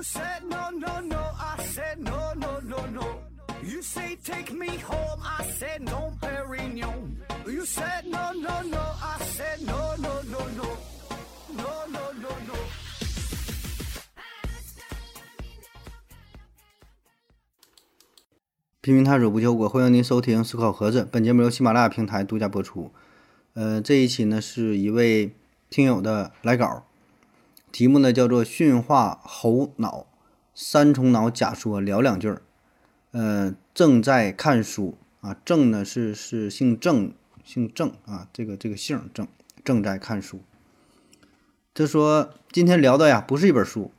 You said no, no, no, I said no, no, no, no. You say take me home, I said no, Perignon. You said no, no, no, I said no, no, no, no. No, no, no, no. 拼命探索不求果，欢迎您收听思考盒子。本节目由喜马拉雅平台独家播出。呃，这一期呢是一位听友的来稿，题目呢叫做“驯化猴脑三重脑假说”，聊两句儿。呃，正在看书啊，正呢是是姓郑，姓郑啊，这个这个姓郑，正在看书。他说今天聊的呀不是一本书，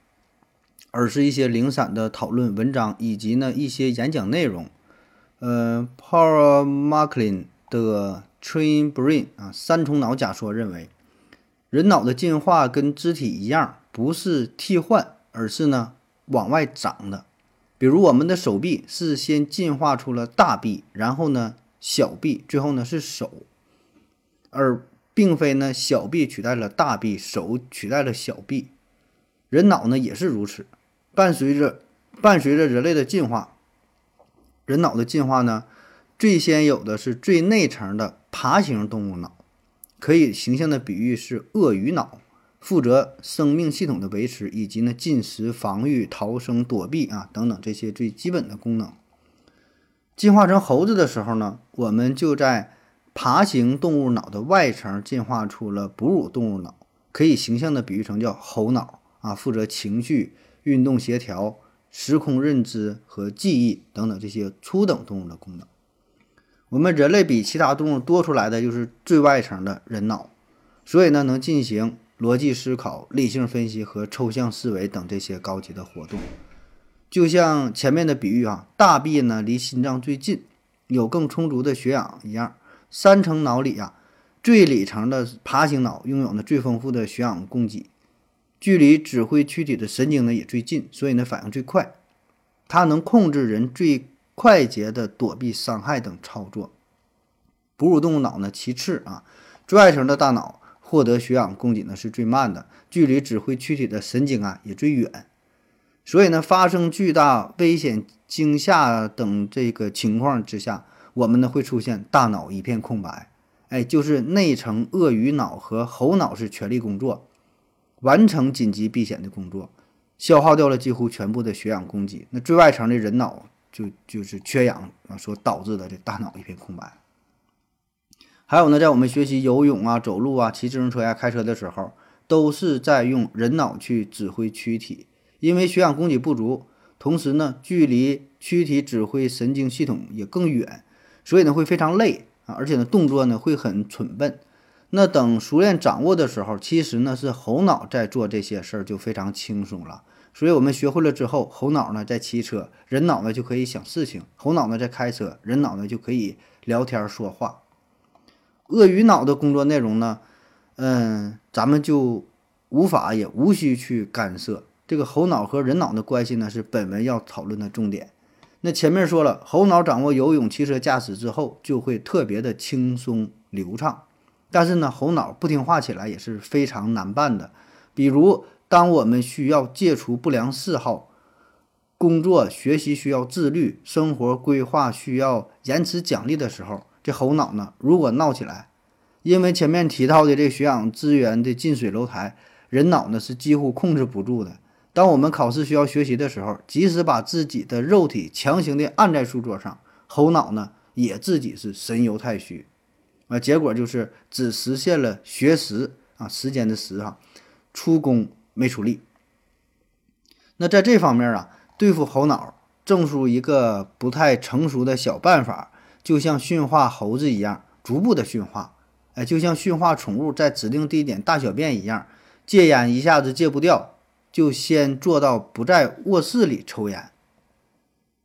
而是一些零散的讨论文章以及呢一些演讲内容。呃，Paul Macklin 的 Train Brain 啊三重脑假说认为，人脑的进化跟肢体一样，不是替换，而是呢往外长的。比如我们的手臂是先进化出了大臂，然后呢小臂，最后呢是手，而并非呢小臂取代了大臂，手取代了小臂。人脑呢也是如此，伴随着伴随着人类的进化，人脑的进化呢，最先有的是最内层的爬行动物脑，可以形象的比喻是鳄鱼脑。负责生命系统的维持，以及呢进食、防御、逃生、躲避啊等等这些最基本的功能。进化成猴子的时候呢，我们就在爬行动物脑的外层进化出了哺乳动物脑，可以形象的比喻成叫猴脑啊，负责情绪、运动协调、时空认知和记忆等等这些初等动物的功能。我们人类比其他动物多出来的就是最外层的人脑，所以呢能进行。逻辑思考、理性分析和抽象思维等这些高级的活动，就像前面的比喻啊，大臂呢离心脏最近，有更充足的血氧一样。三层脑里啊，最里层的爬行脑拥有呢最丰富的血氧供给，距离指挥躯体的神经呢也最近，所以呢反应最快。它能控制人最快捷的躲避伤害等操作。哺乳动物脑呢其次啊，最外层的大脑。获得血氧供给呢是最慢的，距离指挥躯体的神经啊也最远，所以呢，发生巨大危险、惊吓等这个情况之下，我们呢会出现大脑一片空白，哎，就是内层鳄鱼脑和猴脑是全力工作，完成紧急避险的工作，消耗掉了几乎全部的血氧供给，那最外层的人脑就就是缺氧啊所导致的这大脑一片空白。还有呢，在我们学习游泳啊、走路啊、骑自行车呀、开车的时候，都是在用人脑去指挥躯体，因为血氧供给不足，同时呢，距离躯体指挥神经系统也更远，所以呢会非常累啊，而且呢动作呢会很蠢笨。那等熟练掌握的时候，其实呢是猴脑在做这些事儿就非常轻松了。所以我们学会了之后，猴脑呢在骑车，人脑呢就可以想事情；猴脑呢在开车，人脑呢就可以聊天说话。鳄鱼脑的工作内容呢，嗯，咱们就无法也无需去干涉。这个猴脑和人脑的关系呢，是本文要讨论的重点。那前面说了，猴脑掌握游泳、汽车驾驶之后，就会特别的轻松流畅。但是呢，猴脑不听话起来也是非常难办的。比如，当我们需要戒除不良嗜好，工作学习需要自律，生活规划需要延迟奖励的时候。这猴脑呢，如果闹起来，因为前面提到的这血氧资源的近水楼台，人脑呢是几乎控制不住的。当我们考试需要学习的时候，即使把自己的肉体强行的按在书桌上，猴脑呢也自己是神游太虚，啊，结果就是只实现了学时啊时间的时哈，出工没出力。那在这方面啊，对付猴脑，正是一个不太成熟的小办法。就像驯化猴子一样，逐步的驯化，哎，就像驯化宠物在指定地点大小便一样。戒烟一下子戒不掉，就先做到不在卧室里抽烟，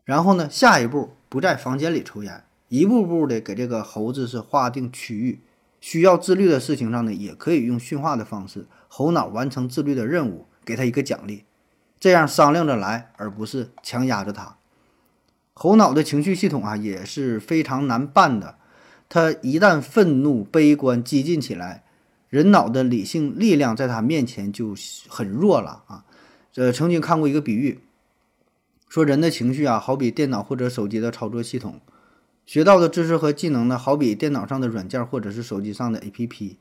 然后呢，下一步不在房间里抽烟，一步步的给这个猴子是划定区域。需要自律的事情上呢，也可以用驯化的方式，猴脑完成自律的任务，给他一个奖励，这样商量着来，而不是强压着他。猴脑的情绪系统啊也是非常难办的，它一旦愤怒、悲观、激进起来，人脑的理性力量在它面前就很弱了啊。呃，曾经看过一个比喻，说人的情绪啊，好比电脑或者手机的操作系统，学到的知识和技能呢，好比电脑上的软件或者是手机上的 APP。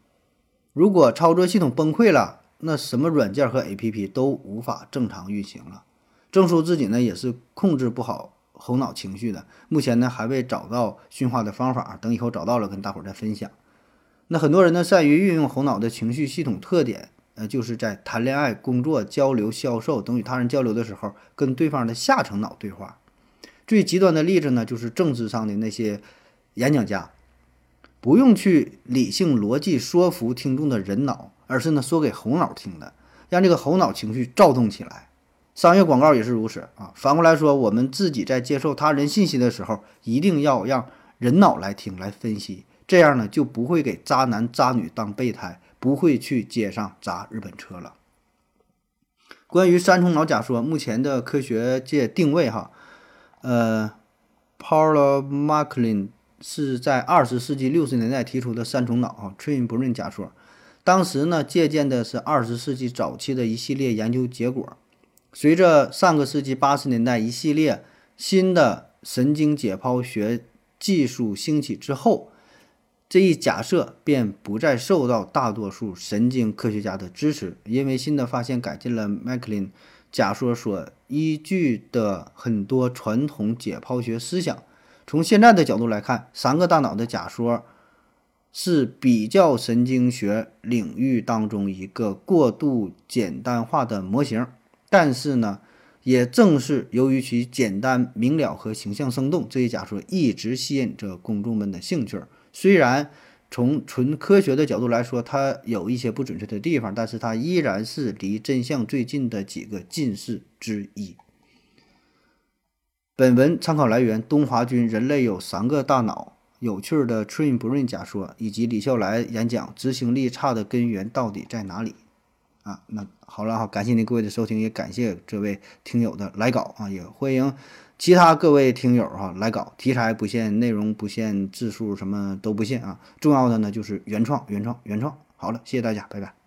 如果操作系统崩溃了，那什么软件和 APP 都无法正常运行了。郑叔自己呢，也是控制不好猴脑情绪的，目前呢还未找到驯化的方法，等以后找到了跟大伙儿再分享。那很多人呢，善于运用猴脑的情绪系统特点，呃，就是在谈恋爱、工作、交流、销售等与他人交流的时候，跟对方的下层脑对话。最极端的例子呢，就是政治上的那些演讲家，不用去理性逻辑说服听众的人脑，而是呢说给猴脑听的，让这个猴脑情绪躁动起来。商业广告也是如此啊。反过来说，我们自己在接受他人信息的时候，一定要让人脑来听、来分析。这样呢，就不会给渣男渣女当备胎，不会去街上砸日本车了。关于三重脑假说，目前的科学界定位哈，呃，Paul Macklin 是在二十世纪六十年代提出的三重脑啊 t r i n Brain 假说，当时呢借鉴的是二十世纪早期的一系列研究结果。随着上个世纪八十年代一系列新的神经解剖学技术兴起之后。这一假设便不再受到大多数神经科学家的支持，因为新的发现改进了麦克林假说所依据的很多传统解剖学思想。从现在的角度来看，三个大脑的假说是比较神经学领域当中一个过度简单化的模型。但是呢，也正是由于其简单明了和形象生动，这一假说一直吸引着公众们的兴趣。虽然从纯科学的角度来说，它有一些不准确的地方，但是它依然是离真相最近的几个近视之一。本文参考来源：东华君《人类有三个大脑》，有趣的 Train Brain 假说，以及李笑来演讲《执行力差的根源到底在哪里》。啊，那好了哈，感谢您各位的收听，也感谢这位听友的来稿啊，也欢迎。其他各位听友哈，来搞题材不限，内容不限，字数什么都不限啊。重要的呢就是原创，原创，原创。好了，谢谢大家，拜拜。